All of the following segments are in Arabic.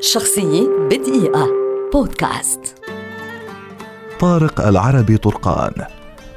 شخصية بدقيقة. بودكاست. طارق العربي طرقان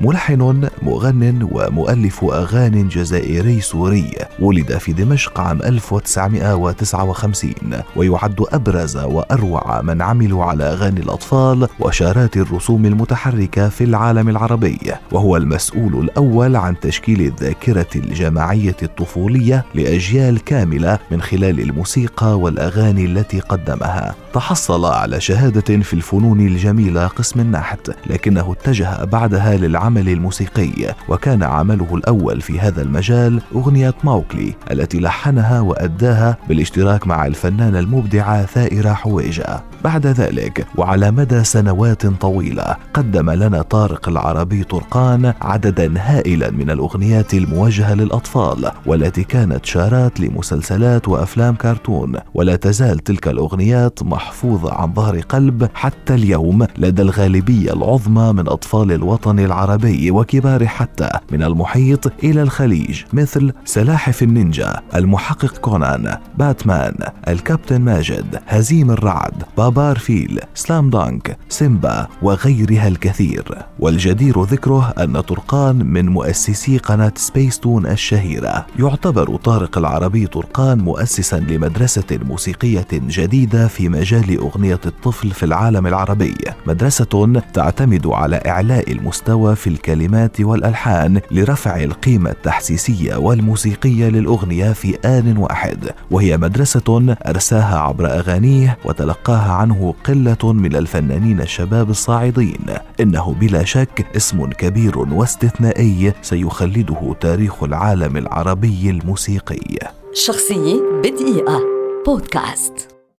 ملحن مغن ومؤلف أغاني جزائري سوري ولد في دمشق عام 1959 ويعد أبرز وأروع من عملوا على أغاني الأطفال وشارات الرسوم المتحركة في العالم العربي وهو المسؤول الأول عن تشكيل الذاكرة الجماعية الطفولية لأجيال كاملة من خلال الموسيقى والأغاني التي قدمها. تحصل على شهادة في الفنون الجميلة قسم النحت لكنه اتجه بعدها للعمل العمل الموسيقي وكان عمله الأول في هذا المجال أغنية موكلي التي لحنها وأداها بالاشتراك مع الفنانة المبدعة ثائرة حويجة. بعد ذلك وعلى مدى سنوات طويلة قدم لنا طارق العربي طرقان عددا هائلا من الأغنيات الموجهة للأطفال والتي كانت شارات لمسلسلات وأفلام كرتون. ولا تزال تلك الأغنيات محفوظة عن ظهر قلب حتى اليوم لدى الغالبية العظمى من أطفال الوطن العربي. العربي وكبار حتى من المحيط إلى الخليج مثل سلاحف النينجا المحقق كونان باتمان الكابتن ماجد هزيم الرعد بابار فيل سلام دانك سيمبا وغيرها الكثير. والجدير ذكره أن طرقان من مؤسسي قناة سبيس تون الشهيرة. يعتبر طارق العربي طرقان مؤسسا لمدرسة موسيقية جديدة في مجال أغنية الطفل في العالم العربي. مدرسة تعتمد على إعلاء المستوى في الكلمات والألحان لرفع القيمة التحسيسية والموسيقية للأغنية في آن واحد وهي مدرسة أرساها عبر أغانيه وتلقاها عنه قلة من الفنانين الشباب الصاعدين. إنه بلا شك اسم كبير واستثنائي سيخلده تاريخ العالم العربي الموسيقي. شخصية بدقيقة. بودكاست.